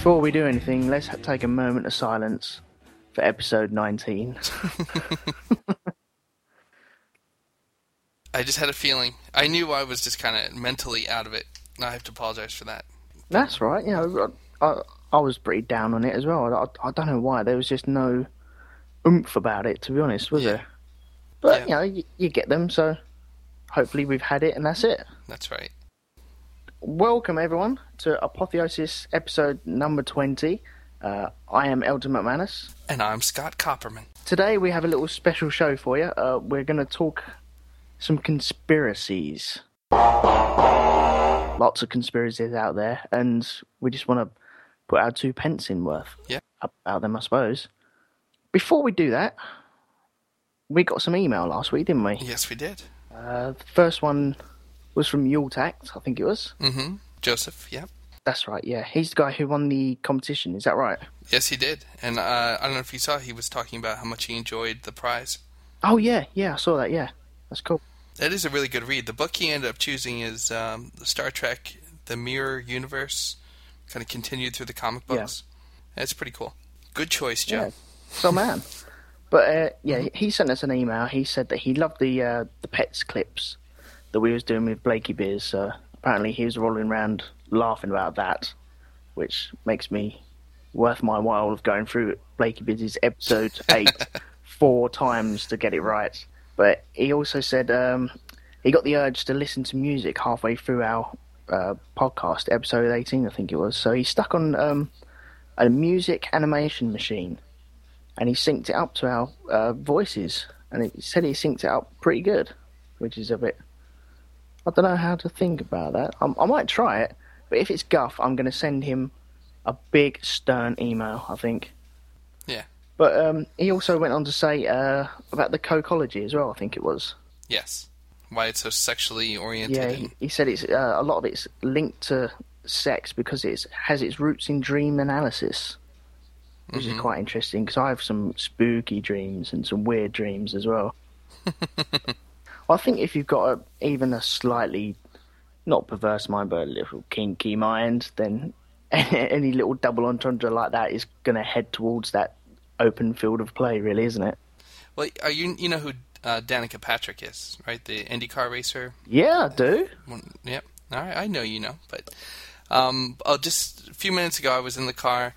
Before we do anything, let's take a moment of silence for episode 19. I just had a feeling. I knew I was just kind of mentally out of it. I have to apologize for that. That's right. You know, I, I was pretty down on it as well. I, I don't know why. There was just no oomph about it, to be honest, was Yeah. there? But, Yeah. you know, you, you get them, so hopefully we've had it and that's it. That's right. Welcome, everyone, to Apotheosis episode number 20. Uh, I am Elton McManus. And I'm Scott Copperman. Today we have a little special show for you. Uh, we're going to talk some conspiracies. Lots of conspiracies out there, and we just want to put our two pence in worth Yeah. about them, I suppose. Before we do that, we got some email last week, didn't we? Yes, we did. Uh, the first one was from Yultact, I think it was. Mm-hmm. Joseph, yeah. That's right, yeah. He's the guy who won the competition, is that right? Yes, he did. And uh, I don't know if you saw, he was talking about how much he enjoyed the prize. Oh, yeah, yeah, I saw that, yeah. That's cool. That is a really good read. The book he ended up choosing is um, Star Trek: The Mirror Universe, kind of continued through the comic Yeah. books. That's pretty cool. Good choice, Joe. Yeah, so man. But uh, yeah, he sent us an email. He said that he loved the uh, the pets clips that we was doing with Blakey Beers. So apparently he was rolling around laughing about that, which makes me worth my while of going through Blakey Beers' episode eight four times to get it right. But he also said um, he got the urge to listen to music halfway through our uh, podcast, episode eighteen, I think it was. So he stuck on um, a music animation machine and he synced it up to our uh, voices, and he said he synced it up pretty good, which is a bit. I don't know how to think about that. i I might try it, but if it's guff, I'm going to send him a big stern email. I think. Yeah. But um, he also went on to say uh, about the kokology as well. I think it was. Yes. Why it's so sexually oriented. Yeah, he, he said it's uh, a lot of it's linked to sex because it has its roots in dream analysis, which is quite interesting because I have some spooky dreams and some weird dreams as well. I think if you've got a, even a slightly not perverse mind but a little kinky mind, then any little double entendre like that is going to head towards that open field of play, really, isn't it? Well, are you you know who uh, Danica Patrick is, right? The IndyCar racer. Yeah, I do. Yep. All right, I know you know, but um, oh, just a few minutes ago, I was in the car,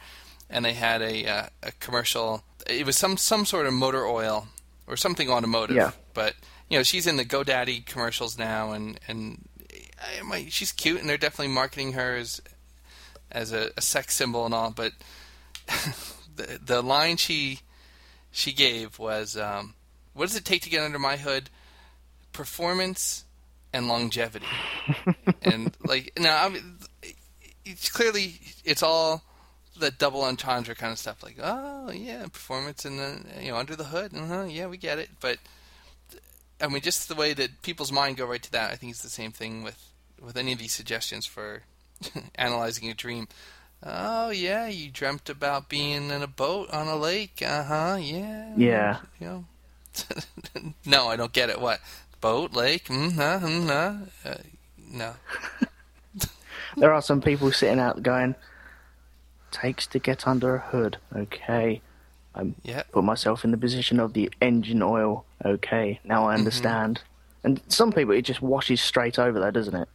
and they had a uh, a commercial. It was some some sort of motor oil or something automotive. Yeah. But you know, she's in the GoDaddy commercials now, and and I, my, she's cute, and they're definitely marketing her as as a, a sex symbol and all. But the the line she she gave was, um, "What does it take to get under my hood? Performance and longevity." and like now, I mean, it's clearly it's all the double entendre kind of stuff. Like, oh yeah, performance and the you know under the hood. uh yeah, we get it. But I mean, just the way that people's mind go right to that. I think it's the same thing with with any of these suggestions for analyzing a dream. Oh yeah, you dreamt about being in a boat on a lake. Uh huh. Yeah. Yeah. You know. no, I don't get it. What boat, lake? Mm, mm, uh, no. There are some people sitting out going, takes to get under a hood. Okay. Yeah. put myself in the position of the engine oil. Okay, now I understand. And some people, it just washes straight over there, doesn't it?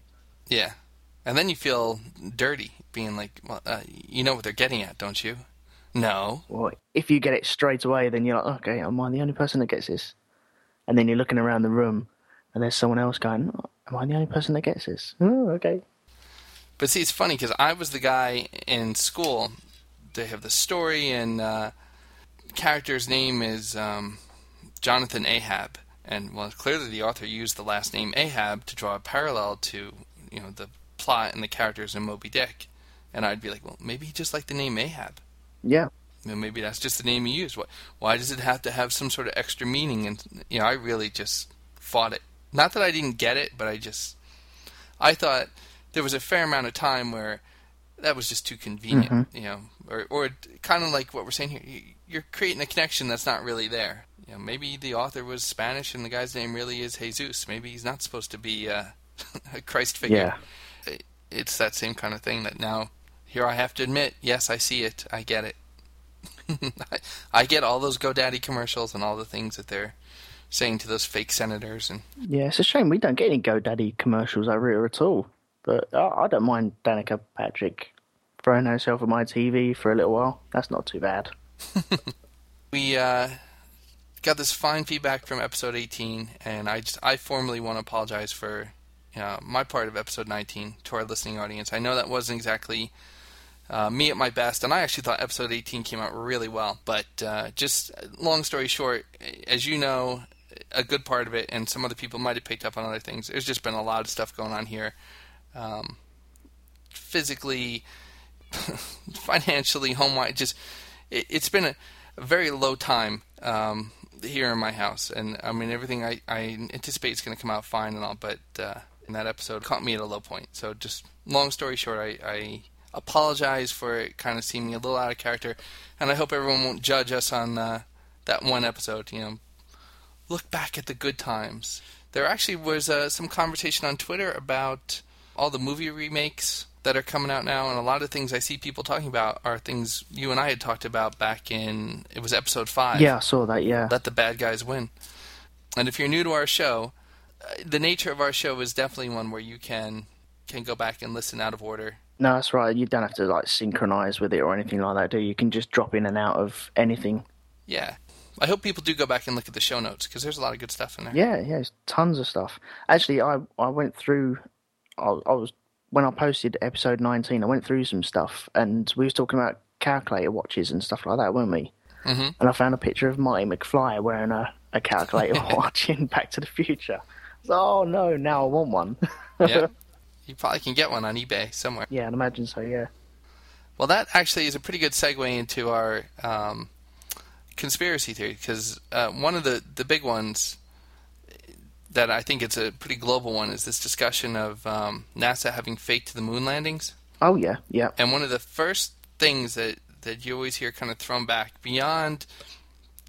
Yeah. And then you feel dirty, being like, well, uh, you know what they're getting at, don't you? No. Well, if you get it straight away, then you're like, okay, am I the only person that gets this? And then you're looking around the room, and there's someone else going, oh, am I the only person that gets this? Oh, okay. But see, it's funny because I was the guy in school. They have the story, and uh, character's name is um, Jonathan Ahab, and well, clearly the author used the last name Ahab to draw a parallel to you know the plot and the characters in Moby Dick. And I'd be like, well, maybe he just liked the name Ahab. Yeah. You know, maybe that's just the name he used. Why, why does it have to have some sort of extra meaning? And you know, I really just fought it. Not that I didn't get it, but I just I thought there was a fair amount of time where that was just too convenient. You know, or or kind of like what we're saying here. You- You're creating a connection that's not really there. You know, maybe the author was Spanish and the guy's name really is Jesus. Maybe he's not supposed to be uh, a Christ figure. Yeah. It's that same kind of thing that now here I have to admit, yes, I see it. I get it. I, I get all those GoDaddy commercials and all the things that they're saying to those fake senators and Yeah, it's a shame we don't get any GoDaddy commercials over here at all. But I, I don't mind Danica Patrick throwing herself at my TV for a little while. That's not too bad. we uh, got this fine feedback from episode 18, and I just I formally want to apologize for my part of episode 19 to our listening audience. I know that wasn't exactly uh, me at my best, and I actually thought episode 18 came out really well. But uh, just long story short, as you know, a good part of it, and some other people might have picked up on other things. There's just been a lot of stuff going on here, um, physically, financially, home wise. Just it, has been a, a, very low time um, here in my house, and I mean everything I, I anticipate is going to come out fine and all, but uh, in that episode caught me at a low point. So just long story short, I, I apologize for it kind of seeming a little out of character, and I hope everyone won't judge us on uh, that one episode. You know, look back at the good times. There actually was uh, some conversation on Twitter about all the movie remakes that are coming out now, and a lot of things I see people talking about are things you and I had talked about back in it was episode five. Yeah, I saw that. Yeah, let the bad guys win. And if you're new to our show, uh, the nature of our show is definitely one where you can can go back and listen out of order. No, that's right. You don't have to like synchronize with it or anything like that, do you? You can just drop in and out of anything. Yeah. I hope people do go back and look at the show notes because there's a lot of good stuff in there. Yeah, yeah, there's tons of stuff. Actually, I I went through. I, I was when I posted episode 19. I went through some stuff, and we was talking about calculator watches and stuff like that, weren't we? Mm-hmm. And I found a picture of Marty McFly wearing a, a calculator watch in Back to the Future. So, oh no, now I want one. yeah, you probably can get one on eBay somewhere. Yeah, I'd imagine so. Yeah. Well, that actually is a pretty good segue into our um, conspiracy theory because uh, one of the, the big ones that I think it's a pretty global one is this discussion of um, NASA having faked the moon landings. Oh yeah, yeah. And one of the first things that that you always hear kind of thrown back beyond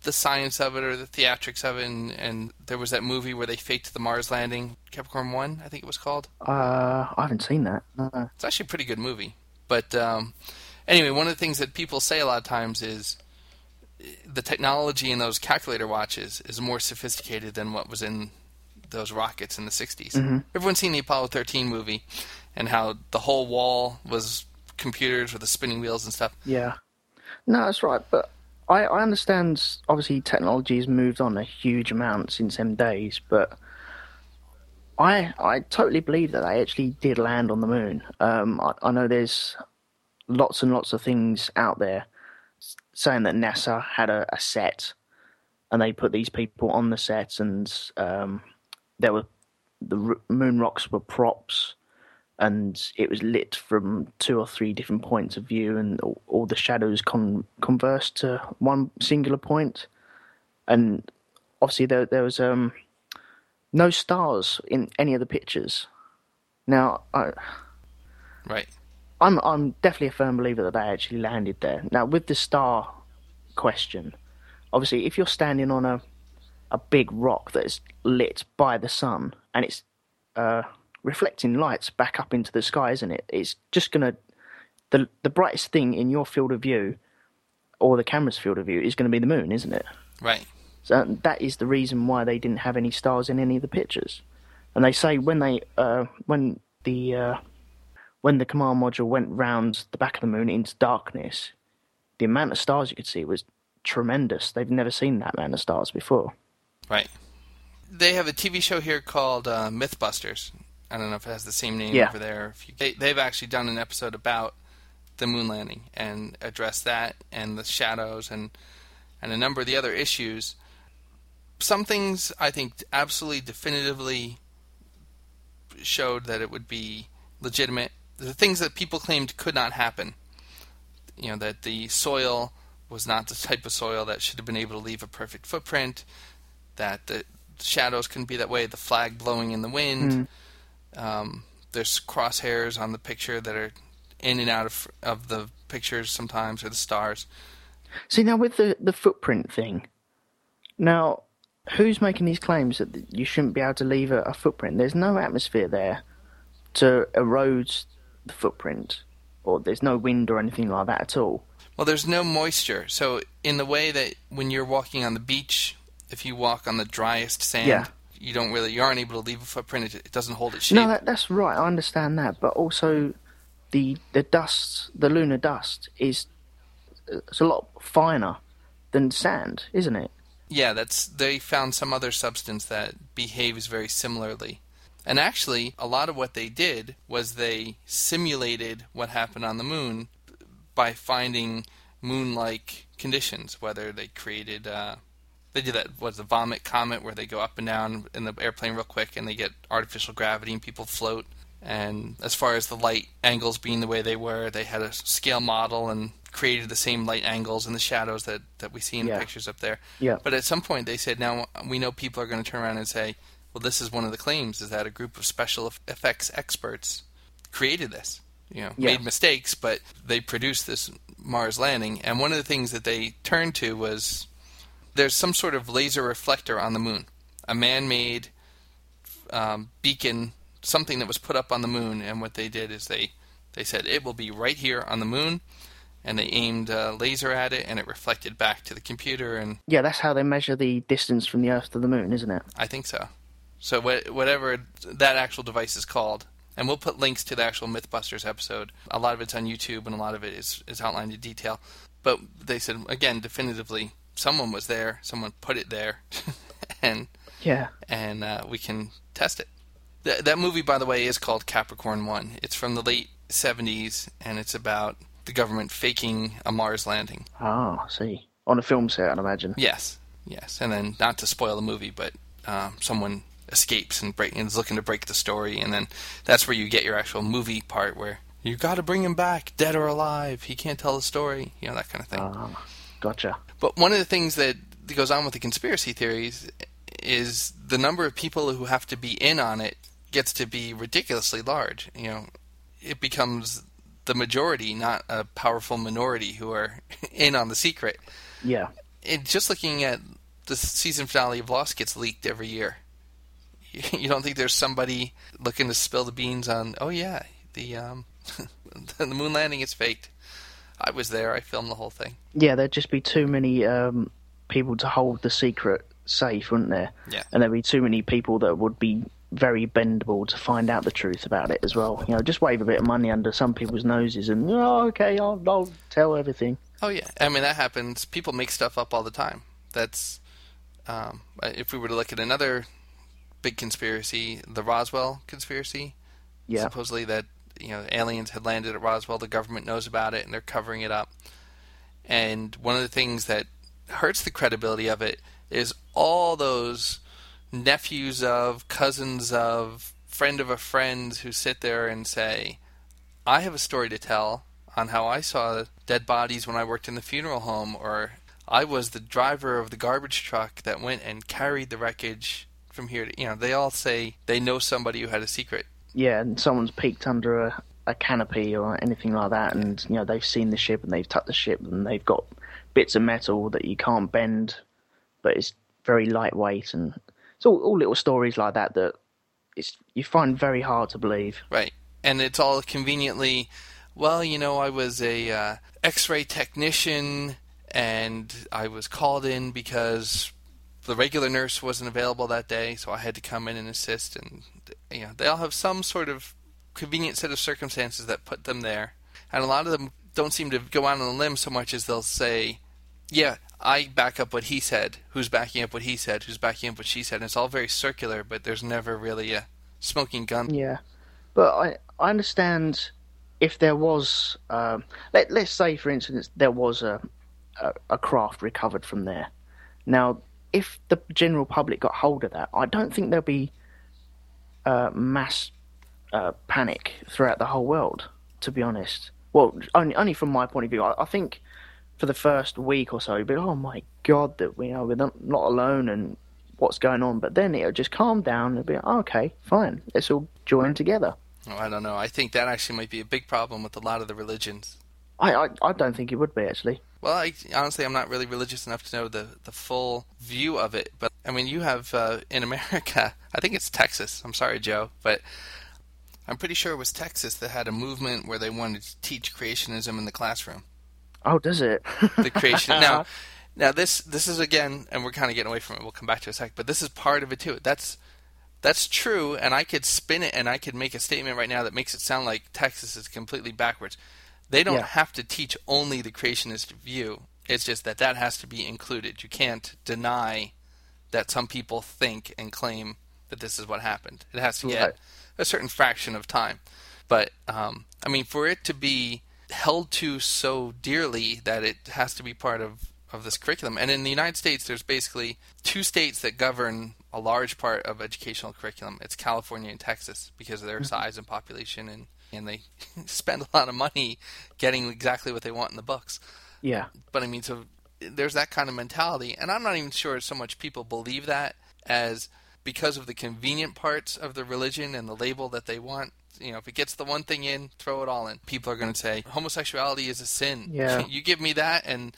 the science of it or the theatrics of it, and, and there was that movie where they faked the Mars landing, Capricorn One, I think it was called. Uh, I haven't seen that. No. It's actually a pretty good movie. But um, anyway, one of the things that people say a lot of times is the technology in those calculator watches is more sophisticated than what was in those rockets in the 60s. Mm-hmm. Everyone's seen the Apollo 13 movie and how the whole wall was computers with the spinning wheels and stuff. Yeah. No, that's right. But I, I understand, obviously, technology has moved on a huge amount since them days, but. I I totally believe that they actually did land on the moon. Um, I, I know there's lots and lots of things out there saying that NASA had a, a set and they put these people on the set and um, there were the moon rocks were props and it was lit from two or three different points of view and all, all the shadows con- conversed to one singular point. And obviously there, there was um, no stars in any of the pictures. Now I, right. I'm I'm definitely a firm believer that they actually landed there. Now with the star question, obviously if you're standing on a a big rock that is lit by the sun and it's uh, reflecting lights back up into the sky, isn't it? It's just gonna the the brightest thing in your field of view or the camera's field of view is going to be the moon, isn't it? Right. So that is the reason why they didn't have any stars in any of the pictures. And they say when they uh, when the uh, when the command module went round the back of the moon into darkness, the amount of stars you could see was tremendous. They've never seen that amount of stars before. Right. They have a TV show here called uh, MythBusters. I don't know if it has the same name yeah. over there. You, they, they've actually done an episode about the moon landing and addressed that and the shadows and and a number of the other issues. Some things I think absolutely definitively showed that it would be legitimate the things that people claimed could not happen. You know that the soil was not the type of soil that should have been able to leave a perfect footprint. That the shadows couldn't be that way. The flag blowing in the wind. Mm. Um, there's crosshairs on the picture that are in and out of of the pictures sometimes, or the stars. See now with the the footprint thing. Now, who's making these claims that you shouldn't be able to leave a, a footprint? There's no atmosphere there to erode the footprint. or there's no wind or anything like that at all. Well, there's no moisture. So, in the way that when you're walking on the beach, if you walk on the driest sand, Yeah. you don't really, you aren't able to leave a footprint. It, it doesn't hold its shape. No, that, that's right. I understand that, but also the the dust, the lunar dust, is it's a lot finer than sand, isn't it? Yeah, that's they found some other substance that behaves very similarly. And actually, a lot of what they did was they simulated what happened on the moon by finding moon-like conditions. Whether they created, uh, they did that was the vomit comet where they go up and down in the airplane real quick and they get artificial gravity and people float. And as far as the light angles being the way they were, they had a scale model and created the same light angles and the shadows that, that we see in Yeah. the pictures up there. Yeah. But at some point, they said, now we know people are going to turn around and say, well, this is one of the claims is that a group of special effects experts created this. You know, Yeah. made mistakes, but they produced this Mars landing. And one of the things that they turned to was there's some sort of laser reflector on the moon, a man-made um, beacon, something that was put up on the moon. And what they did is they they said it will be right here on the moon, and they aimed a laser at it, and it reflected back to the computer. And Yeah, that's how they measure the distance from the Earth to the Moon, isn't it? I think so. So wha- whatever that actual device is called, and we'll put links to the actual MythBusters episode. A lot of it's on YouTube, and a lot of it is is outlined in detail. But they said again, definitively, someone was there, someone put it there, and Yeah. and uh, we can test it. Th- that movie, by the way, is called Capricorn One. It's from the late '70s, and it's about the government faking a Mars landing. Ah, I see. On a film set, I'd imagine. Yes, yes, and then not to spoil the movie, but um, someone escapes and, break, and is looking to break the story, and then that's where you get your actual movie part where you got to bring him back, dead or alive. He can't tell the story, you know that kind of thing. Ah, gotcha. But one of the things that goes on with the conspiracy theories is the number of people who have to be in on it gets to be ridiculously large. You know, it becomes the majority, not a powerful minority who are in on the secret. Yeah. It, just looking at the season finale of Lost gets leaked every year. You don't think there's somebody looking to spill the beans on? Oh yeah, the um, the moon landing is faked. I was there. I filmed the whole thing. Yeah, there'd just be too many um, people to hold the secret safe, wouldn't there? Yeah. And there'd be too many people that would be very bendable to find out the truth about it as well. You know, just wave a bit of money under some people's noses and, oh, okay, I'll, I'll tell everything. Oh yeah, I mean that happens. People make stuff up all the time. That's um, if we were to look at another big conspiracy, the Roswell conspiracy. Yeah. Supposedly that you know aliens had landed at Roswell. The government knows about it and they're covering it up. And one of the things that hurts the credibility of it is all those nephews of, cousins of, friend of a friend who sit there and say, I have a story to tell on how I saw dead bodies when I worked in the funeral home, or I was the driver of the garbage truck that went and carried the wreckage from here to. You know, they all say they know somebody who had a secret. Yeah, and someone's peeked under a, a canopy or anything like that, and, you know, they've seen the ship and they've touched the ship and they've got bits of metal that you can't bend, but it's very lightweight. And it's all, all little stories like that that it's, you find very hard to believe. Right. And it's all conveniently, well, you know, I was a uh, X-ray technician, and I was called in because the regular nurse wasn't available that day, so I had to come in and assist. And you know, they all have some sort of convenient set of circumstances that put them there, and a lot of them don't seem to go out on a limb so much as they'll say, "Yeah, I back up what he said. Who's backing up what he said? Who's backing up what she said?" And it's all very circular, but there's never really a smoking gun. Yeah, but I I understand if there was um, let let's say for instance there was a, a a craft recovered from there. Now, if the general public got hold of that, I don't think there'll be uh, mass uh, panic throughout the whole world. To be honest, well, only only from my point of view, I, I think for the first week or so, you'd be oh my god, that we are we're not, not alone and what's going on. But then it'll just calm down and be oh, okay, fine, let's all join together. Oh, I don't know. I think that actually might be a big problem with a lot of the religions. I, I, I don't think it would be actually. Well, I, honestly, I'm not really religious enough to know the, the full view of it. But I mean, you have uh, in America, I think it's Texas. I'm sorry, Joe, but I'm pretty sure it was Texas that had a movement where they wanted to teach creationism in the classroom. Oh, does it? The creation now, now this this is again, and we're kind of getting away from it. We'll come back to it a sec, but this is part of it too. That's that's true, and I could spin it and I could make a statement right now that makes it sound like Texas is completely backwards. They don't Yeah. have to teach only the creationist view. It's just that that has to be included. You can't deny that some people think and claim that this is what happened. It has to get Right. a certain fraction of time. But um, I mean, for it to be held to so dearly that it has to be part of of this curriculum. And in the United States, there's basically two states that govern a large part of educational curriculum. It's California and Texas because of their size and population, and and they spend a lot of money getting exactly what they want in the books. Yeah. But I mean, so there's that kind of mentality, and I'm not even sure so much people believe that as because of the convenient parts of the religion and the label that they want. You know, if it gets the one thing in, throw it all in. People are going to say homosexuality is a sin. Yeah. you give me that, and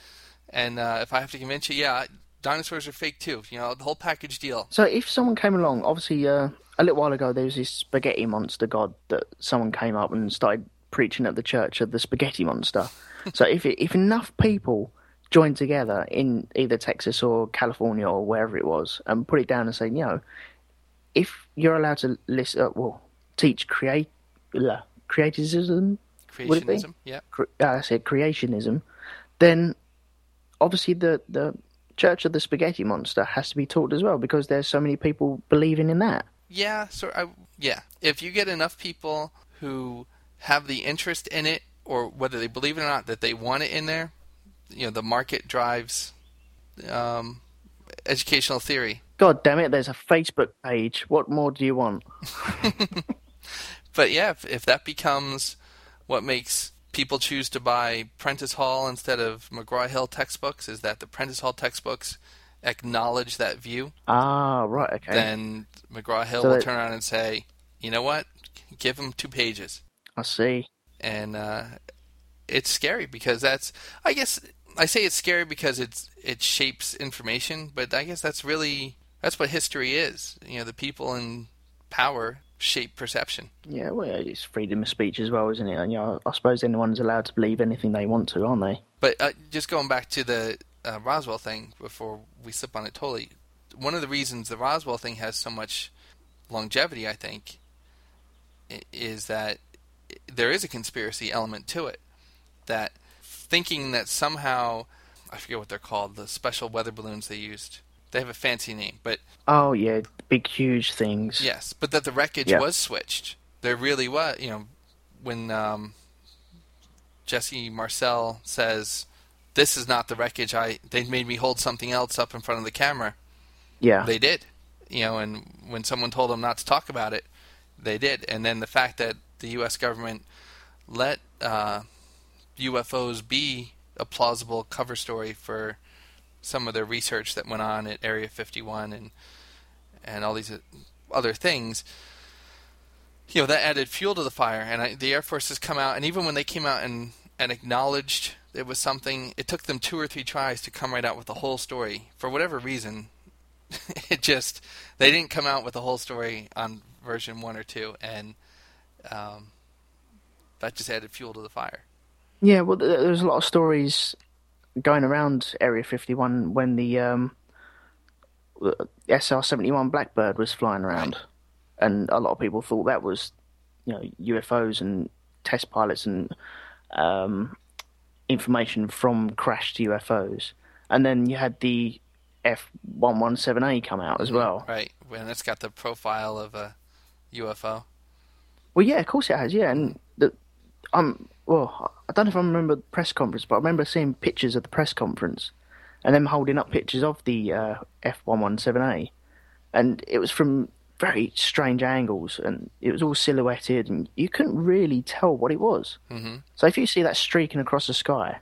and uh, if I have to convince you, yeah, dinosaurs are fake too. You know, the whole package deal. So if someone came along, obviously uh, a little while ago there was this spaghetti monster god that someone came up and started preaching at the church of the spaghetti monster. so if it, if enough people joined together in either Texas or California or wherever it was and put it down and say, you know, if you're allowed to list, uh, well, teach create, uh, creatism, Would it be? Creationism, yeah. cre- uh, I said creationism, then obviously the the Church of the Spaghetti Monster has to be taught as well because there's so many people believing in that. Yeah, so I, yeah. If you get enough people who have the interest in it, or whether they believe it or not, that they want it in there, you know, the market drives um, educational theory. God damn it! There's a Facebook page. What more do you want? But yeah, if, if that becomes what makes people choose to buy Prentice Hall instead of McGraw Hill textbooks, is that the Prentice Hall textbooks acknowledge that view, Ah, right. Okay. then McGraw Hill So will that- turn around and say, you know what, give them two pages. I see. and uh, it's scary because that's I guess I say it's scary because it's it shapes information, but I guess that's really that's what history is. You know, the people in power shape perception. Yeah, well, it's freedom of speech as well, isn't it? And you know, I suppose anyone's allowed to believe anything they want to, aren't they? But uh, just going back to the uh, Roswell thing before we slip on it totally, one of the reasons the Roswell thing has so much longevity, I think, is that there is a conspiracy element to it. That thinking that somehow, I forget what they're called, the special weather balloons they used. They have a fancy name, but Oh yeah, big huge things. Yes, but that the wreckage Yeah. was switched. There really was, you know, when um, Jesse Marcel says, "This is not the wreckage. I they made me hold something else up in front of the camera." Yeah. They did, you know, and when someone told them not to talk about it, they did. And then the fact that the U.S. government let uh, UFOs be a plausible cover story for some of the research that went on at Area 51 and and all these other things, you know, that added fuel to the fire. And I, the Air Force has come out, and even when they came out and, and acknowledged it was something, it took them two or three tries to come right out with the whole story. For whatever reason, it just, they didn't come out with the whole story on version one or two, and um, that just added fuel to the fire. Yeah, well, there's a lot of stories going around Area 51 when the um, SR-71 Blackbird was flying around, and a lot of people thought that was, you know, UFOs and test pilots and um, information from crashed UFOs. And then you had the F-117A come out as well. Right, and it's got the profile of a UFO. Well, yeah, of course it has. Yeah, and the um, well, I don't know if I remember the press conference, but I remember seeing pictures of the press conference, and them holding up pictures of the uh, F one one seven A, and it was from very strange angles, and it was all silhouetted, and you couldn't really tell what it was. hmm So if you see that streaking across the sky,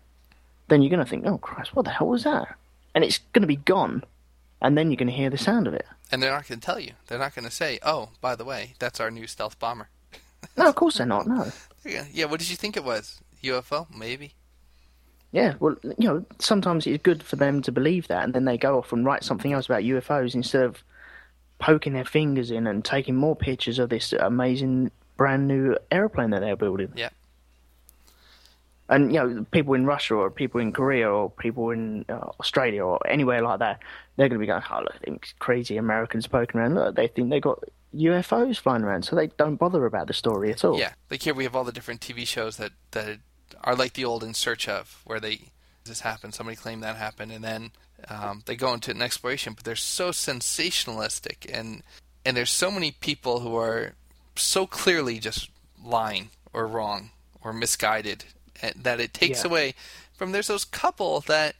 then you're going to think, "Oh Christ, what the hell was that?" And it's going to be gone, and then you're going to hear the sound of it. And they're not going to tell you. They're not going to say, "Oh, by the way, that's our new stealth bomber." No, of course they're not. No. Yeah, yeah. What did you think it was? UFO? Maybe. Yeah, well, you know, sometimes it's good for them to believe that, and then they go off and write something else about UFOs instead of poking their fingers in and taking more pictures of this amazing brand new airplane that they're building. Yeah. And you know, people in Russia or people in Korea or people in uh, Australia or anywhere like that, they're going to be going, "Oh, look crazy Americans poking around. Look, they think they got UFOs flying around, so they don't bother about the story at all." Yeah, like here we have all the different TV shows that that are like the old In Search of, where they this happened, somebody claimed that happened, and then um, they go into an exploration. But they're so sensationalistic, and and there's so many people who are so clearly just lying or wrong or misguided that it takes Yeah. away from. There's those couple that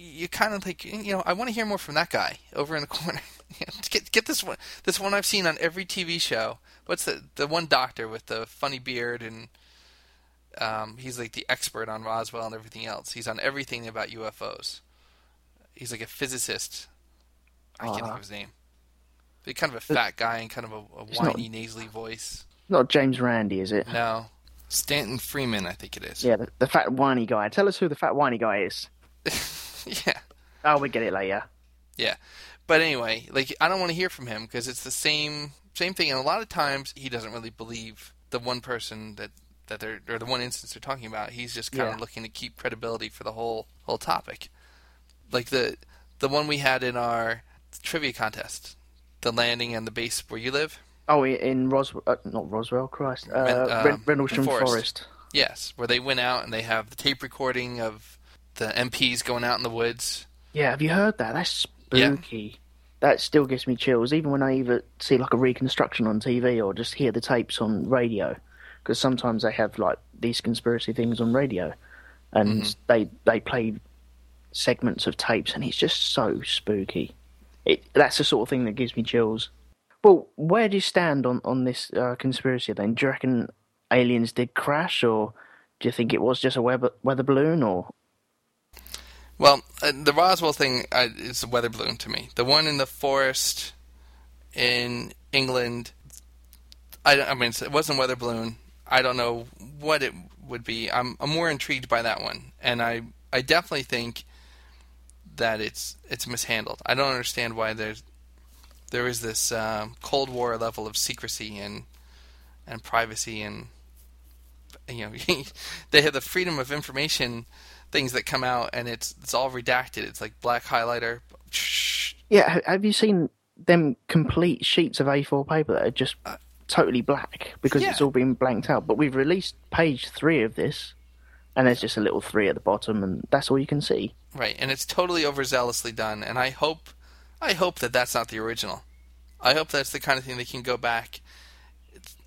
you kind of like, you know, I want to hear more from that guy over in the corner. You know, get get this one, this one I've seen on every TV show. What's the the one doctor with the funny beard and um, he's like the expert on Roswell and everything else. He's on everything about UFOs. He's like a physicist. I can't think of his name. But kind of a fat guy and kind of a, a It's not- whiny, nasally voice. Not James Randi, is it? No, Stanton Friedman, I think it is. Yeah, the, the fat whiny guy. Tell us who the fat whiny guy is. yeah. Oh, we get it later. Yeah. But anyway, like I don't want to hear from him because it's the same same thing, and a lot of times he doesn't really believe the one person that that they're or the one instance they're talking about. He's just kind Yeah. of looking to keep credibility for the whole whole topic. Like the the one we had in our trivia contest, the landing and the base where you live. Oh, in Roswell, uh, not Roswell, Christ, uh, Ren- um, Ren- Forest. Forest. Yes, where they went out and they have the tape recording of the MPs going out in the woods. Yeah, have you heard that? That's Yeah. spooky. That still gives me chills, even when I either see like a reconstruction on TV or just hear the tapes on radio. Because sometimes they have like these conspiracy things on radio, and Mm-hmm. they they play segments of tapes, and it's just so spooky. It that's the sort of thing that gives me chills. Well, where do you stand on on this uh, conspiracy then? Do you reckon aliens did crash, or do you think it was just a weather weather balloon, or Well, uh, the Roswell thing uh, is a weather balloon to me. The one in the forest in England, I, I mean, it wasn't a weather balloon. I don't know what it would be. I'm, I'm more intrigued by that one, and I, I definitely think that it's it's mishandled. I don't understand why there's there is this um, Cold War level of secrecy and and privacy and you know they have the freedom of information things that come out and it's it's all redacted. It's like black highlighter. Yeah, have you seen them complete sheets of A4 paper that are just uh, totally black because it's all been blanked out? But we've released page three of this, and there's just a little three at the bottom, and that's all you can see. Right, and it's totally overzealously done. And I hope, I hope that that's not the original. I hope that's the kind of thing they can go back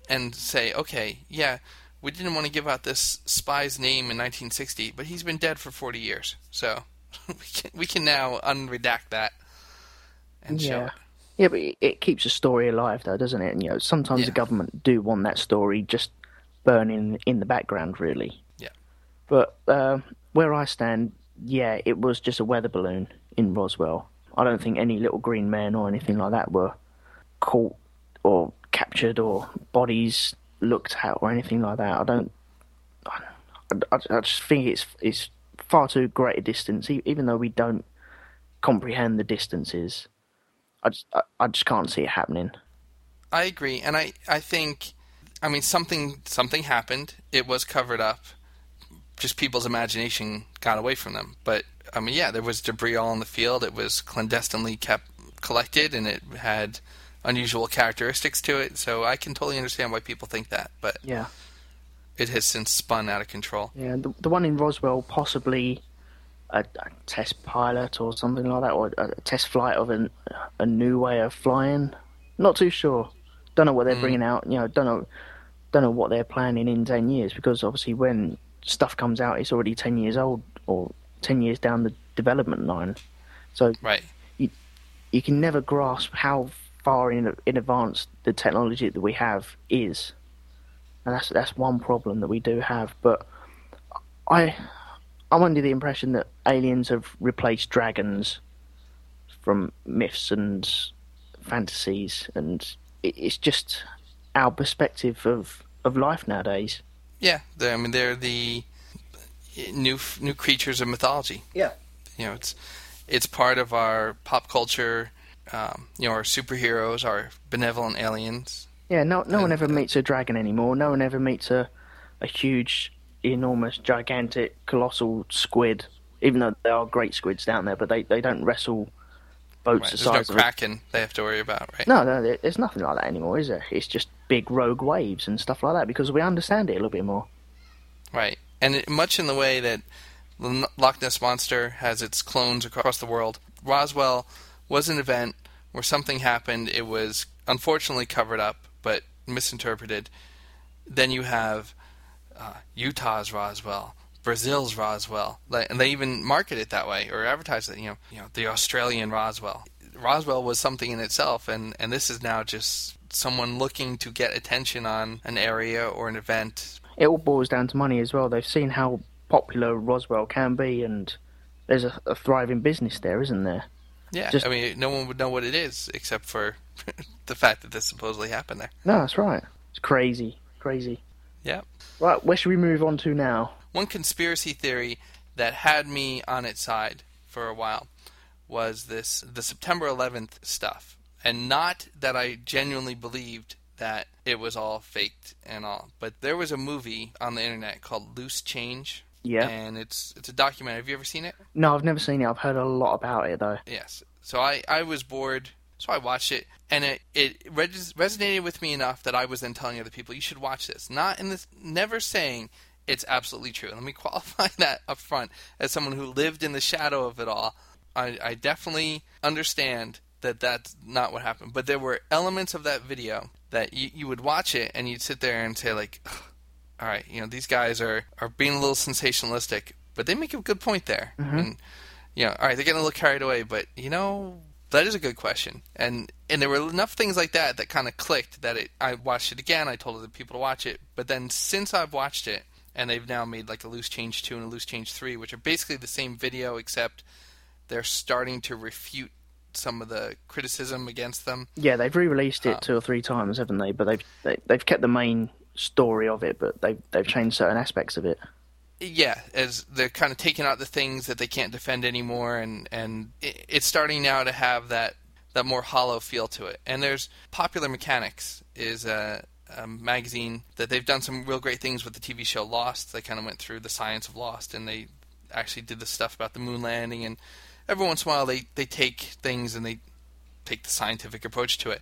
and say, okay, yeah, we didn't want to give out this spy's name in 1960, but he's been dead for 40 years, so we can we can now unredact that and show Yeah. it. Yeah, but it, it keeps a story alive, though, doesn't it? And, you know, sometimes Yeah. the government do want that story just burning in the background, really. Yeah. But uh, where I stand, yeah, it was just a weather balloon in Roswell. I don't think any little green men or anything like that were caught or captured or bodies looked at or anything like that. I don't. I, I, just think it's it's far too great a distance, even though we don't comprehend the distances. I just I, I just can't see it happening. I agree, and I I think, I mean something something happened. It was covered up. Just people's imagination got away from them. But I mean, yeah, there was debris all in the field. It was clandestinely kept collected, and it had unusual characteristics to it. So I can totally understand why people think that. But Yeah, it has since spun out of control. yeah. The, the one in Roswell, possibly a, a test pilot or something like that, or a test flight of an, a new way of flying. Not too sure. Don't know what they're mm. bringing out. You know, don't know, don't know what they're planning in ten years because obviously when stuff comes out, it's already ten years old or ten years down the development line. So Right. you can never grasp how far in in advance the technology that we have is, and that's that's one problem that we do have. But I I'm under the impression that aliens have replaced dragons from myths and fantasies, and it, it's just our perspective of of life nowadays. Yeah. I mean, they're the new new creatures of mythology. Yeah. you know it's it's part of our pop culture um, you know our superheroes our benevolent aliens Yeah, no, no one ever meets a dragon anymore. No one ever meets a, a huge, enormous, gigantic, colossal squid. Even though there are great squids down there, but they, they don't wrestle boats Right. the There's no size of. A... kraken they have to worry about, right? No, no, there's nothing like that anymore, is there? It's just big rogue waves and stuff like that because we understand it a little bit more. Right. And it, much in the way that Loch Ness Monster has its clones across the world, Roswell was an event where something happened. It was unfortunately covered up, but misinterpreted. Then you have uh, Utah's Roswell, Brazil's Roswell, and they even market it that way or advertise it. You know, you know, the Australian Roswell. Roswell was something in itself, and and this is now just someone looking to get attention on an area or an event It all boils down to money as well. They've seen how popular Roswell can be, and there's a, a thriving business there, isn't there? Yeah, Just- I mean, no one would know what it is except for the fact that this supposedly happened there. No, that's right. It's crazy, crazy. Yeah. Right, where should we move on to now? One conspiracy theory that had me on its side for a while was this the September 11th stuff. And not that I genuinely believed that it was all faked and all, but there was a movie on the internet called Loose Change. Yeah. And it's it's a documentary. Have you ever seen it? No, I've never seen it. I've heard a lot about it though. Yes. So I, I was bored, so I watched it, and it it res- resonated with me enough that I was then telling other people you should watch this. Not in this, never saying it's absolutely true. Let me qualify that up front as someone who lived in the shadow of it all. I, I definitely understand that that's not what happened, but there were elements of that video that you, you would watch it and you'd sit there and say like, "Ugh, all right, you know these guys are are being a little sensationalistic, but they make a good point there, and you know, all right, they're getting a little carried away, but you know, that is a good question. And and there were enough things like that that kind of clicked that it. I watched it again. I told other people to watch it, but then since I've watched it, and they've now made like a loose change two and a loose change three, which are basically the same video except they're starting to refute some of the criticism against them. Yeah, they've re-released it Uh, two or three times, haven't they? But they've they, they've kept the main story of it, but they've they've changed certain aspects of it. yeah, as they're kind of taking out the things that they can't defend anymore, and and it- it's starting now to have that that more hollow feel to it. And there's Popular Mechanics is a, a magazine that they've done some real great things with the TV show Lost. They kind of went through the science of Lost, and they actually did the stuff about the moon landing. And every once in a while, they they take things and they take the scientific approach to it.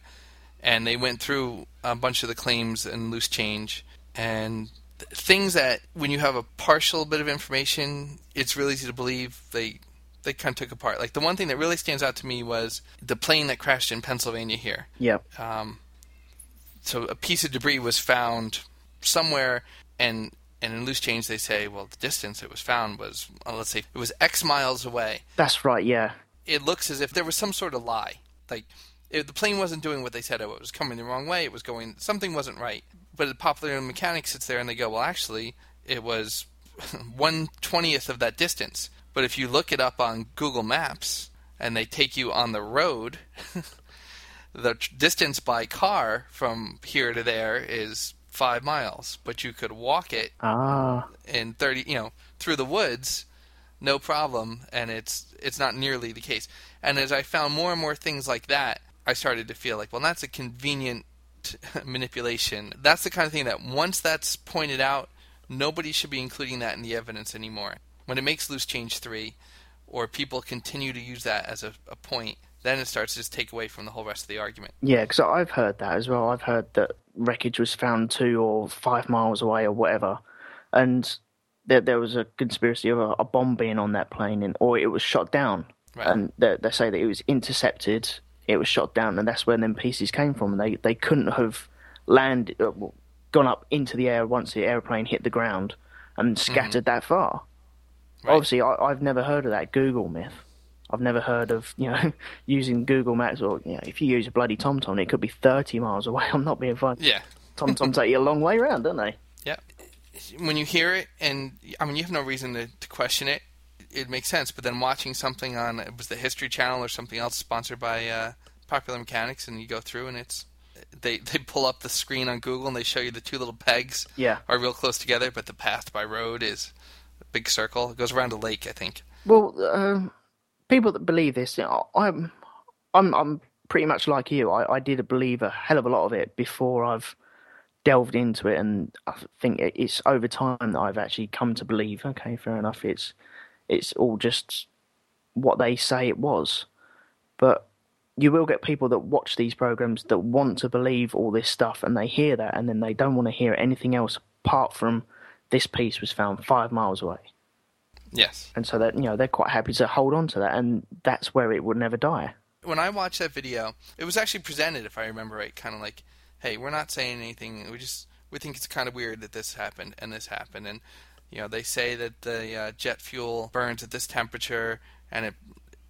And they went through a bunch of the claims and loose change and things that when you have a partial bit of information, it's really easy to believe. They they kind of took apart. Like the one thing that really stands out to me was the plane that crashed in Pennsylvania here. Yeah, Um, so a piece of debris was found somewhere, and and in loose change they say, well, the distance it was found was, uh, let's say, it was X miles away that's right. Yeah, it looks as if there was some sort of lie. Like if the plane wasn't doing what they said it was coming the wrong way. It was going something wasn't right. But the popular mechanic sits there and they go, well, actually, it was one twentieth of that distance. But if you look it up on Google Maps and they take you on the road, the tr- distance by car from here to there is five miles. But you could walk it ah, in 30 you know through the woods no problem and it's it's not nearly the case and as i found more and more things like that i started to feel like well that's a convenient manipulation that's the kind of thing that once that's pointed out nobody should be including that in the evidence anymore when it makes loose change 3 or people continue to use that as a, a point then it starts to just take away from the whole rest of the argument yeah. Because I've heard that as well. I've heard that wreckage was found two or five miles away or whatever, and there there was a conspiracy of a, a bomb being on that plane, and or it was shot down. Right. And they, they say that it was intercepted, it was shot down, and that's where them pieces came from. They they couldn't have landed, uh, gone up into the air once the airplane hit the ground and scattered that far. Right. Obviously, I, I've never heard of that Google myth. I've never heard of you know using Google Maps or you know if you use a bloody TomTom, it could be thirty miles away. I'm not being funny. yeah TomTom take you a long way around, don't they? Yeah. When you hear it, and I mean, you have no reason to, to question it. It makes sense. But then watching something on it was the History Channel or something else sponsored by uh, Popular Mechanics, and you go through and it's they they pull up the screen on Google and they show you the two little pegs Yeah. are real close together, but the path by road is a big circle. It goes around a lake, I think. Well, um, people that believe this, you know, I'm, I'm, I'm pretty much like you. I, I did believe a hell of a lot of it before I've delved into it, and I think it's over time that I've actually come to believe. Okay, fair enough. It's it's all just what they say it was, but you will get people that watch these programs that want to believe all this stuff, and they hear that, and then they don't want to hear anything else apart from this piece was found five miles away. Yes. And so that you know they're quite happy to hold on to that, and that's where it would never die. When I watched that video, it was actually presented, if I remember right, kind of like, "Hey, we're not saying anything. We just we think it's kind of weird that this happened and this happened." And you know, they say that the uh, jet fuel burns at this temperature, and it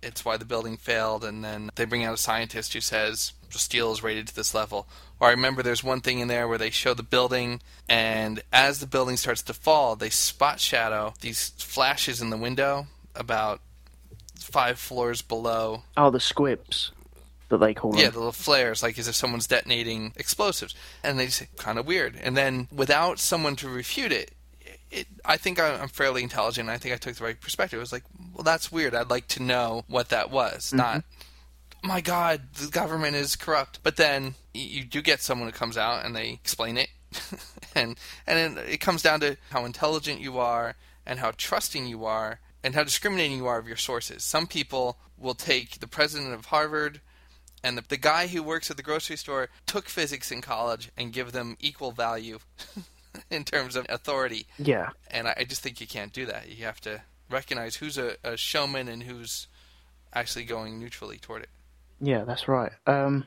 it's why the building failed. And then they bring out a scientist who says steel is rated to this level. Or I remember there's one thing in there where they show the building, and as the building starts to fall, they spot shadow these flashes in the window about five floors below. Oh, the squibs that they call them. Yeah, the little flares, like as if someone's detonating explosives. And they say, kind of weird. And then without someone to refute it, it, I think I'm fairly intelligent. I think I took the right perspective. It was like, well, that's weird. I'd like to know what that was. Mm-hmm. Not, my God, the government is corrupt. But then you do get someone who comes out and they explain it, and and it comes down to how intelligent you are and how trusting you are and how discriminating you are of your sources. Some people will take the president of Harvard and the, the guy who works at the grocery store took physics in college and give them equal value in terms of authority. Yeah. And I, I, just think you can't do that. You have to recognize who's a, a showman and who's actually going neutrally toward it. Yeah, that's right. Um,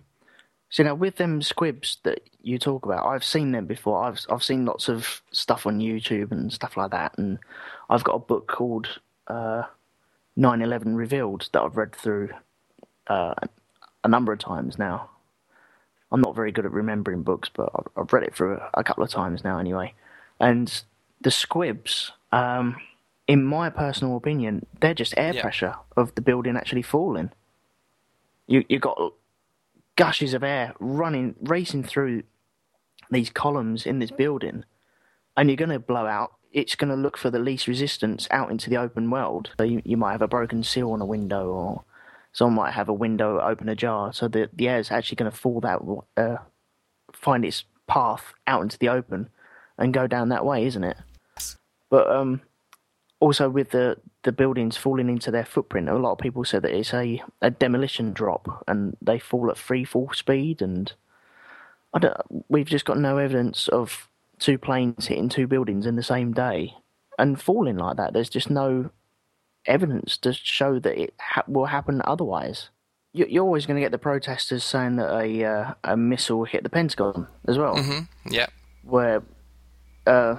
so now with them squibs that you talk about, I've seen them before. I've I've seen lots of stuff on YouTube and stuff like that, and I've got a book called uh, 9/11 Revealed that I've read through uh, a number of times now. I'm not very good at remembering books, but I've, I've read it through a, a, couple of times now anyway. And the squibs, um, in my personal opinion, they're just air yeah. pressure of the building actually falling. You you got gushes of air running, racing through these columns in this building, and you're going to blow out. It's going to look for the least resistance out into the open world. So you, you might have a broken seal on a window, or someone might have a window open ajar. So the the air is actually going to fall that uh, find its path out into the open and go down that way, isn't it? But um, also with the the buildings falling into their footprint, a lot of people said that it's a, a demolition drop and they fall at free fall speed. And we've just got no evidence of two planes hitting two buildings in the same day and falling like that. There's just no evidence to show that it ha- will happen otherwise. You're always going to get the protesters saying that a uh, a missile hit the Pentagon as well. Mm-hmm. Yeah, where uh,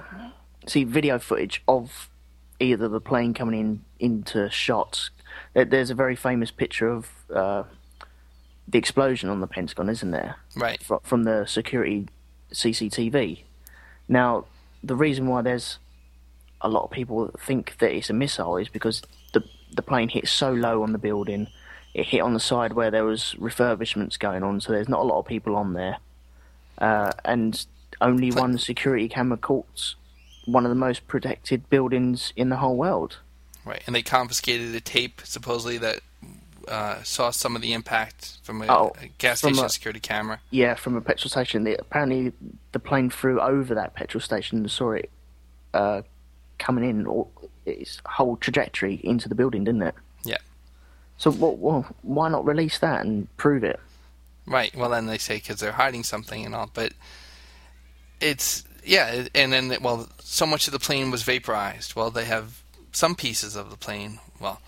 see video footage of either the plane coming in into shots. There's a very famous picture of uh, the explosion on the Pentagon, isn't there? Right. From the security CCTV. Now, the reason why there's a lot of people think that it's a missile is because the the plane hit so low on the building, it hit on the side where there was refurbishments going on, so there's not a lot of people on there, uh, and only one security camera caught one of the most protected buildings in the whole world. Right, and they confiscated a tape supposedly that uh, saw some of the impact from a, oh, a gas station a, security camera. Yeah, from a petrol station. The, apparently, the plane flew over that petrol station and saw it uh, coming in, or its whole trajectory into the building, didn't it? Yeah. So, well, well why not release that and prove it? Right. Well, then they say because they're hiding something and all, but it's yeah, and then well, so much of the plane was vaporized. Well, they have some pieces of the plane. Well,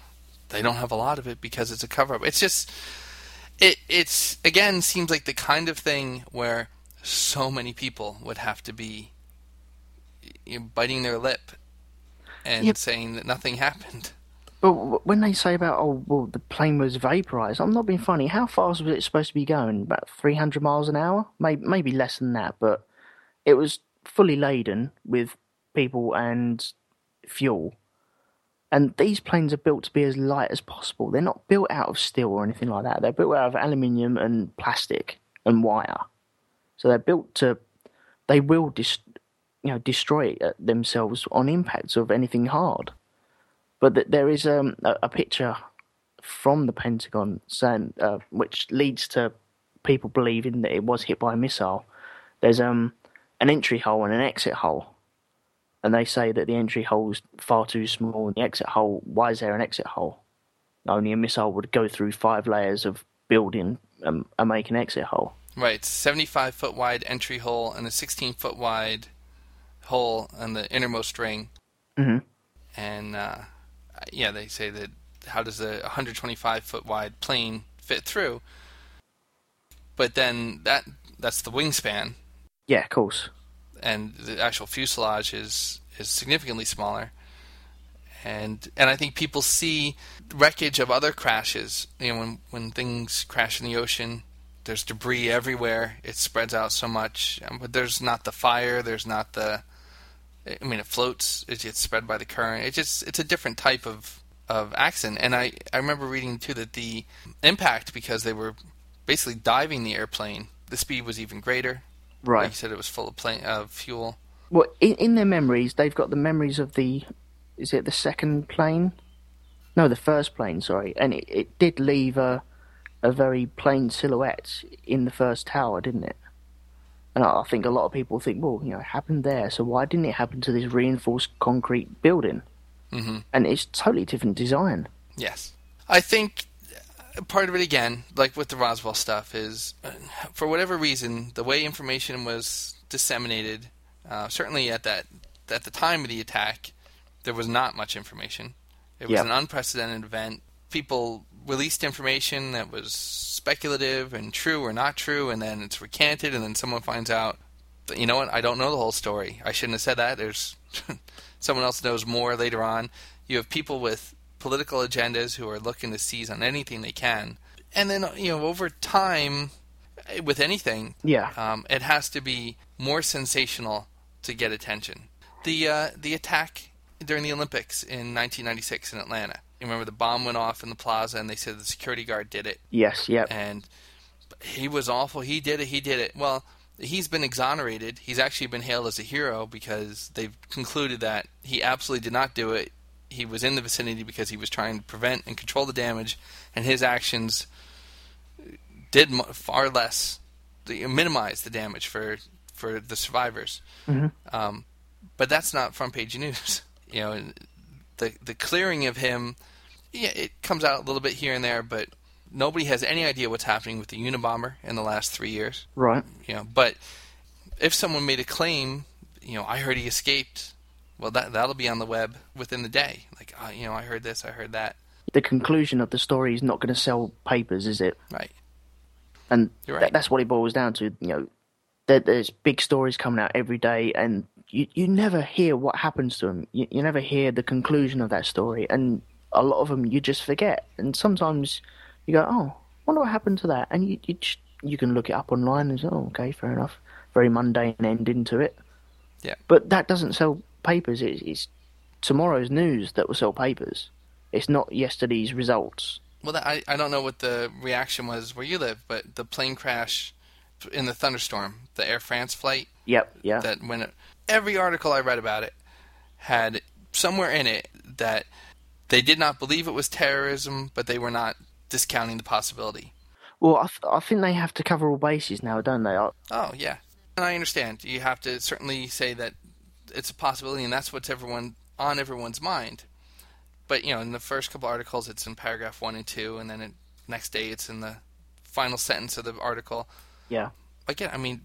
they don't have a lot of it because it's a cover up. It's just it it's again seems like the kind of thing where so many people would have to be you know, biting their lip and yep. saying that nothing happened. But when they say about oh well the plane was vaporized, I'm not being funny. How fast was it supposed to be going? About 300 miles an hour, maybe maybe less than that. But it was fully laden with people and fuel. And these planes are built to be as light as possible. They're not built out of steel or anything like that. They're built out of aluminium and plastic and wire. So they're built to, they will dis, you know, destroy themselves on impacts of anything hard. But there is um, a, a, picture from the Pentagon, saying uh, which leads to people believing that it was hit by a missile. There's um an entry hole and an exit hole, and they say that the entry hole is far too small and the exit hole. Why is there an exit hole? Only a missile would go through five layers of building um, and make an exit hole. Right, 75 foot wide entry hole and a 16 foot wide hole on the innermost ring. hmm And uh, yeah, they say that how does a 125 foot wide plane fit through? But then that that's the wingspan, Yeah, of course. and the actual fuselage is is significantly smaller. And and I think people see wreckage of other crashes. You know, when when things crash in the ocean, there's debris everywhere. It spreads out so much, but there's not the fire. There's not the. I mean, it floats. It gets spread by the current. It just it's a different type of of accident. And I I remember reading too that the impact because they were basically diving the airplane. The speed was even greater. Like Right. you said, it was full of plane of fuel. Well, in, in their memories, they've got the memories of the. Is it the second plane? No, the first plane. Sorry, and it, it did leave a a very plain silhouette in the first tower, didn't it? And I think a lot of people think, well, you know, it happened there, so why didn't it happen to this reinforced concrete building? hmm And it's totally different design. Yes. I think uh, part of it again, like with the Roswell stuff, is uh, for whatever reason the way information was disseminated. Uh, certainly at that at the time of the attack, there was not much information. It was Yeah. an unprecedented event. People released information that was speculative and true or not true, and then it's recanted, and then someone finds out. You know what? I don't know the whole story. I shouldn't have said that. There's someone else knows more later on. You have people with political agendas who are looking to seize on anything they can, and then you know over time, with anything, Yeah. um, it has to be more sensational to get attention. The uh, the attack during the Olympics in 1996 in Atlanta. You remember the bomb went off in the plaza, and they said the security guard did it, Yes. Yep. and he was awful. He did it. He did it. Well, he's been exonerated. He's actually been hailed as a hero because they've concluded that he absolutely did not do it. He was in the vicinity because he was trying to prevent and control the damage, and his actions did far less, minimize the damage for for the survivors. Mhm. Um, but that's not front page news. You know, the the clearing of him, yeah, it comes out a little bit here and there, but nobody has any idea what's happening with the Unabomber in the last three years. Right. You know, but if someone made a claim, you know, I heard he escaped. Well, that that'll be on the web within the day. Like, uh, you know, I heard this, I heard that. The conclusion of the story is not going to sell papers, is it? Right. And right. that's what it boils down to. You know, there, there's big stories coming out every day, and you, you never hear what happens to them. You, you never hear the conclusion of that story, and a lot of them you just forget. And sometimes you go, "Oh, wonder what happened to that," and you you, just, you can look it up online and say, "Oh, okay, fair enough." Very mundane ending to it. Yeah. But that doesn't sell papers. It, it's tomorrow's news that will sell papers. It's not yesterday's results. Well, that, I I don't know what the reaction was where you live, but the plane crash in the thunderstorm, the Air France flight, Yep. Yeah. that when it, every article I read about it had somewhere in it that they did not believe it was terrorism, but they were not discounting the possibility. Well, I, th- I think they have to cover all bases now, don't they? I, Oh yeah, and I understand. You have to certainly say that it's a possibility, and that's what's everyone on everyone's mind. But you know, in the first couple articles, it's in paragraph one and two, and then it, next day it's in the final sentence of the article. yeah. Again, I mean,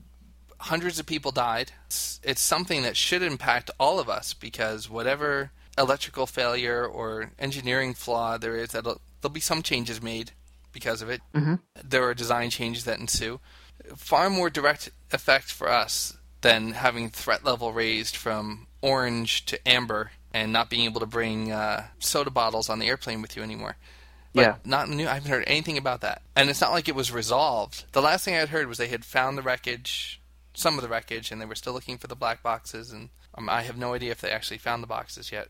hundreds of people died. It's, it's something that should impact all of us because whatever electrical failure or engineering flaw there is, that'll, there'll be some changes made because of it. Mhm. There are design changes that ensue. Far more direct effect for us than having threat level raised from orange to amber and not being able to bring uh, soda bottles on the airplane with you anymore. But Yeah. not new. I haven't heard anything about that, and it's not like it was resolved. The last thing I had heard was they had found the wreckage, some of the wreckage, and they were still looking for the black boxes. And um, I have no idea if they actually found the boxes yet.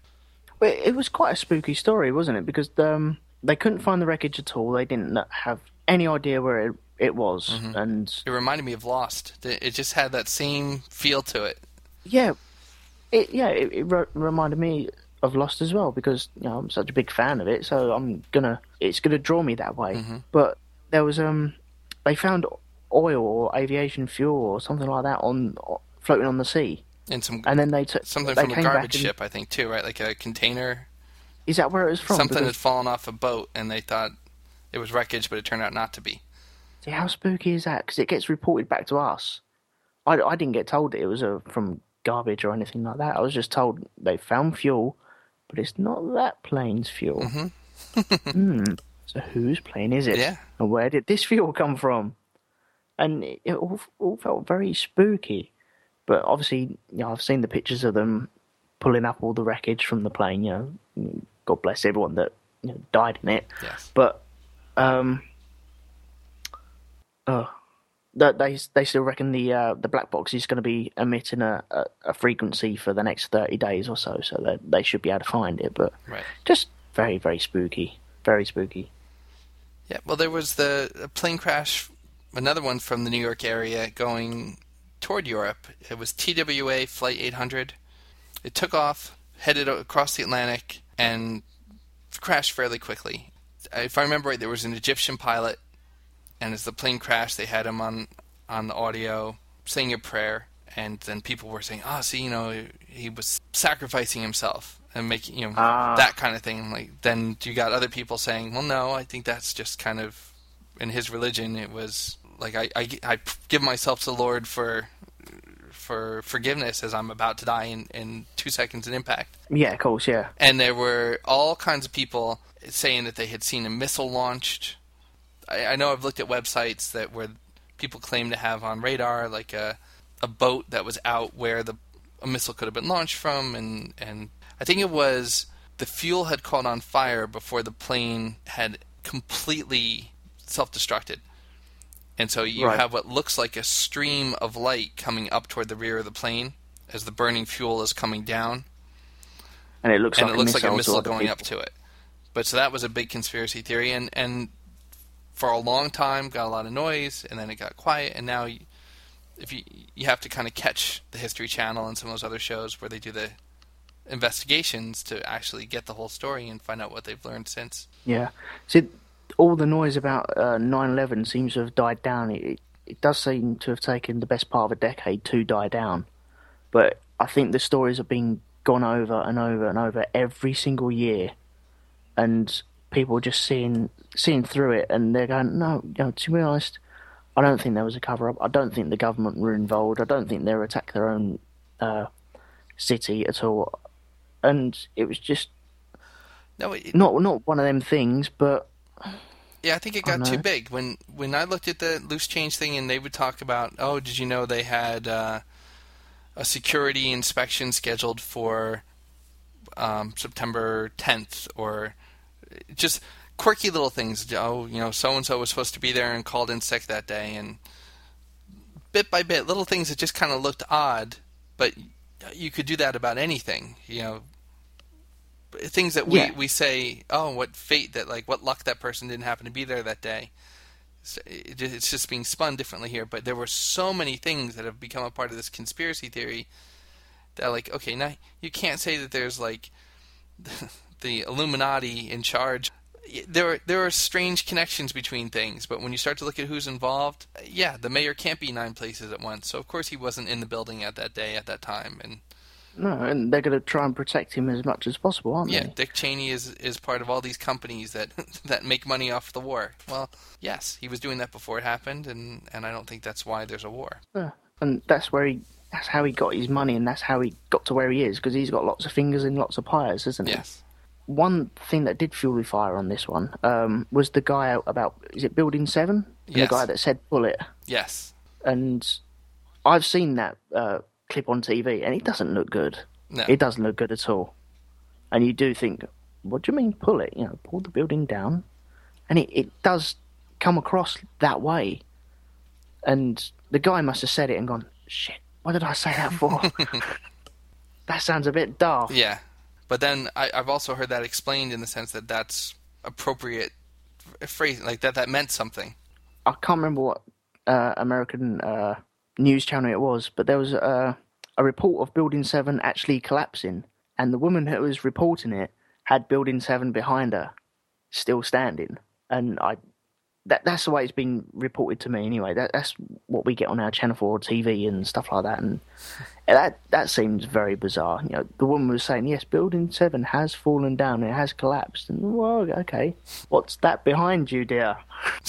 Well, it was quite a spooky story, wasn't it? Because um, they couldn't find the wreckage at all. They didn't have any idea where it, it was. Mm-hmm. And It reminded me of Lost. It just had that same feel to it. yeah, it, yeah, it, it re- reminded me of Lost as well because you know I'm such a big fan of it. So I'm gonna it's gonna draw me that way. Mm-hmm. But there was um they found oil or aviation fuel or something like that on floating on the sea, And some and then they took something they from a garbage and- ship, I think, too, right? Like a container. Is that where it was from? Something Because- had fallen off a boat, and they thought it was wreckage, but it turned out not to be. See, how spooky is that? Because it gets reported back to us. I, I didn't get told that it was uh from garbage or anything like that. I was just told they found fuel, but it's not that plane's fuel. hmm. So whose plane is it? Yeah. And where did this fuel come from? And it, all, all felt very spooky. But obviously, you know, I've seen the pictures of them pulling up all the wreckage from the plane. You know, God bless everyone that you know, died in it. Yes. But um, oh, that they they still reckon the uh, the black box is going to be emitting a, a, a frequency for the next thirty days or so, so that they should be able to find it. But Right. just very very spooky, very spooky. Yeah. Well, there was the plane crash, another one from the New York area going toward Europe. It was TWA Flight 800. It took off, headed across the Atlantic, and crashed fairly quickly. If I remember right, there was an Egyptian pilot, and as the plane crashed, they had him on on the audio saying a prayer, and then people were saying, "Ah, see, you know, he was sacrificing himself and making, you know, Ah. that kind of thing." Like then you got other people saying, "Well, no, I think that's just kind of in his religion. It was like I I, I give myself to the Lord for." For forgiveness, as I'm about to die in, in two seconds in impact, Yeah, of course, yeah. and there were all kinds of people saying that they had seen a missile launched. I, I know I've looked at websites that where people claim to have on radar like a a boat that was out where the a missile could have been launched from, and and I think it was the fuel had caught on fire before the plane had completely self-destructed. And so you Right. have what looks like a stream of light coming up toward the rear of the plane as the burning fuel is coming down And it looks and like it looks a like a missile, missile to other going up to it. But so that was a big conspiracy theory, and and for a long time got a lot of noise, and then it got quiet, and now you, if you you have to kind of catch the History Channel and some of those other shows where they do the investigations to actually get the whole story and find out what they've learned since. Yeah. See, all the noise about uh, 9/11 seems to have died down. It, it does seem to have taken the best part of a decade to die down, but I think the stories have been gone over and over and over every single year, and people are just seeing seeing through it, and they're going, no, you know, to be honest, I don't think there was a cover up. I don't think the government were involved. I don't think they attacked their own uh, city at all, and it was just No, it, not not one of them things, but. Yeah, I think it Oh, got too big when when I looked at the loose change thing, and they would talk about, oh, did you know they had uh, a security inspection scheduled for um, September 10th, or just quirky little things. Oh, you know, so and so was supposed to be there and called in sick that day, and bit by bit, little things that just kind of looked odd, but you could do that about anything, you know. Things that we, Yeah. we say, oh, what fate that, like, what luck that person didn't happen to be there that day. So it- It's just being spun differently here, but there were so many things that have become a part of this conspiracy theory that, like, okay, now you can't say that there's like the Illuminati in charge. There are there are strange connections between things, but when you start to look at who's involved, yeah, the mayor can't be nine places at once. So of course he wasn't in the building at that day at that time, and No, and they're going to try and protect him as much as possible, aren't yeah, they? Dick Cheney is is part of all these companies that that make money off the war. Well, yes, he was doing that before it happened, and and I don't think that's why there's a war. Yeah. And that's where he, that's how he got his money, and that's how he got to where he is, because he's got lots of fingers in lots of pies, isn't he? Yes. One thing that did fuel the fire on this one um, was the guy out about, is it Building 7? Yes. The guy that said bullet. Yes. And I've seen that uh, clip on TV, and it doesn't look good. No. It doesn't look good at all. And you do think, what do you mean pull it? You know, pull the building down. And it, it does come across that way. And the guy must have said it and gone, shit, what did I say that for? that sounds a bit daft. Yeah, but then I, I've also heard that explained in the sense that that's appropriate phrase, like that that meant something. I can't remember what uh, American uh, news channel it was, but there was uh, a report of Building 7 actually collapsing. and the woman who was reporting it had Building Seven behind her, still standing, and I. That, that's the way it's been reported to me anyway. That, that's what we get on our Channel 4 TV and stuff like that. And that that seems very bizarre. You know, the woman was saying, "Yes, Building Seven has fallen down. It has collapsed." And well, okay, what's that behind you, dear?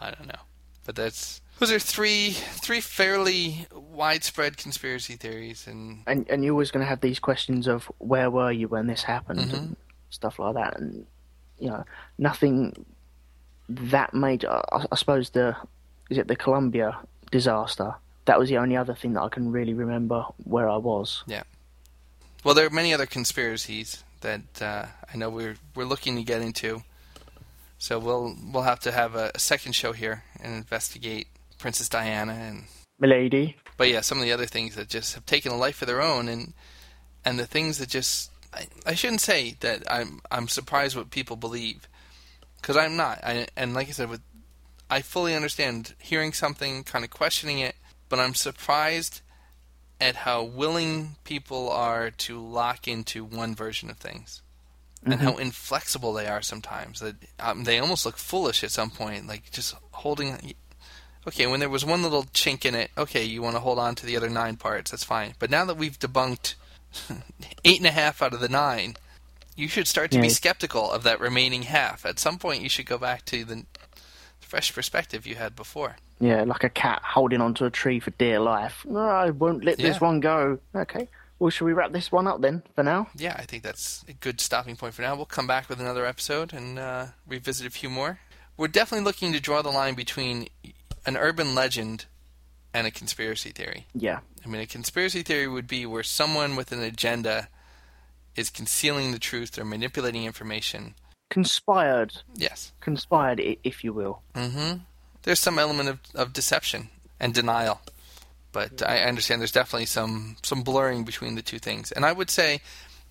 I don't know, but that's those are three three fairly widespread conspiracy theories, and And and you're always going to have these questions of where were you when this happened Mhm. and stuff like that. And you know, nothing that major. I, I suppose the is it the Columbia disaster. That was the only other thing that I can really remember where I was. Yeah. Well, there are many other conspiracies that uh, I know we're we're looking to get into. So we'll we'll have to have a, a second show here and investigate Princess Diana and Milady. but yeah, some of the other things that just have taken a life of their own, and and the things that just I, I shouldn't say that I'm I'm surprised what people believe because I'm not. I, and like I said, with I fully understand hearing something, kind of questioning it, but I'm surprised at how willing people are to lock into one version of things. And how inflexible they are sometimes. That um, they almost look foolish at some point, like just holding okay, when there was one little chink in it, okay, you want to hold on to the other nine parts, that's fine. But now that we've debunked eight and a half out of the nine, you should start to be skeptical of that remaining half. At some point, you should go back to the fresh perspective you had before. Yeah, like a cat holding onto a tree for dear life. No, I won't let this one go. Okay. Well, should we wrap this one up then for now? Yeah, I think that's a good stopping point for now. We'll come back with another episode and uh, revisit a few more. We're definitely looking to draw the line between an urban legend and a conspiracy theory. Yeah. I mean, a conspiracy theory would be where someone with an agenda is concealing the truth or manipulating information. Conspired. Yes. Conspired, if you will. Mm-hmm. There's some element of, of deception and denial, but I understand there's definitely some some blurring between the two things. And I would say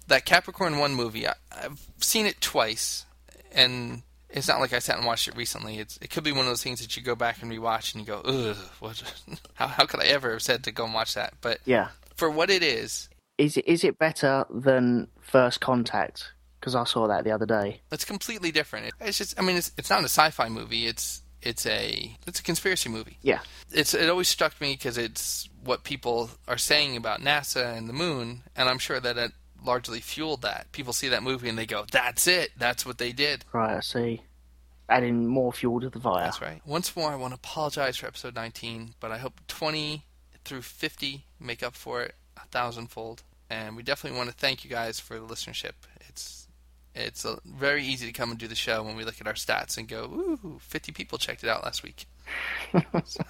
that Capricorn One movie, I, I've seen it twice, and it's not like I sat and watched it recently. It's it could be one of those things that you go back and rewatch and you go, ugh, what? how how could I ever have said to go and watch that? But Yeah. for what it is, Is it is it better than First Contact? Because I saw that the other day. It's completely different. It- It's just, I mean, it's it's not a sci-fi movie. It's it's a it's a conspiracy movie. Yeah. It's it always struck me because it's what people are saying about NASA and the moon, and I'm sure that it largely fueled that. People see that movie and they go, "That's it. That's what they did." Right, I see. Adding more fuel to the fire. That's right. Once more, I want to apologize for episode 19, but I hope 20 through 50 make up for it a thousandfold. And we definitely want to thank you guys for the listenership. It's it's uh very easy to come and do the show when we look at our stats and go, "Ooh, 50 people checked it out last week." so,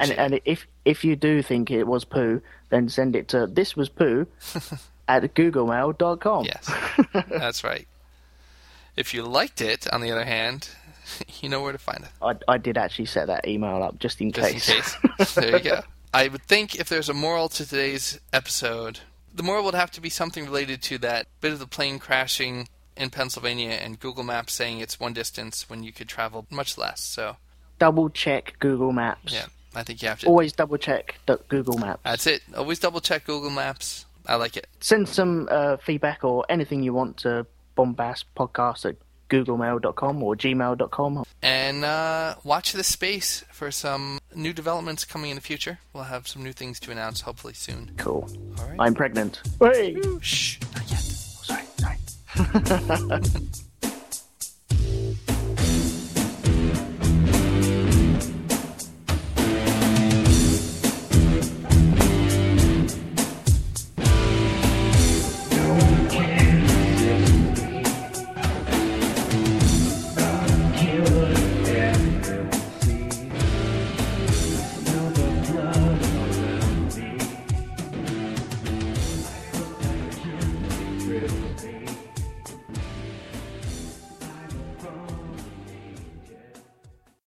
And, and if if you do think it was poo, then send it to this was poo at googlemail.com. Yes, that's right. If you liked it, on the other hand, you know where to find it. I, I did actually set that email up just in just case. in case. there you go. I would think if there's a moral to today's episode, the moral would have to be something related to that bit of the plane crashing in Pennsylvania and Google Maps saying it's one distance when you could travel much less. So, double check Google Maps. yeah, I think you have to. Always double check the Google Maps. That's it. Always double check Google Maps. I like it. Send some uh, feedback or anything you want to bombastpodcast at googlemail.com or gmail.com. And uh, watch this space for some new developments coming in the future. We'll have some new things to announce hopefully soon. Cool. All right. I'm pregnant. Hey! Shh, not yet. Sorry, sorry.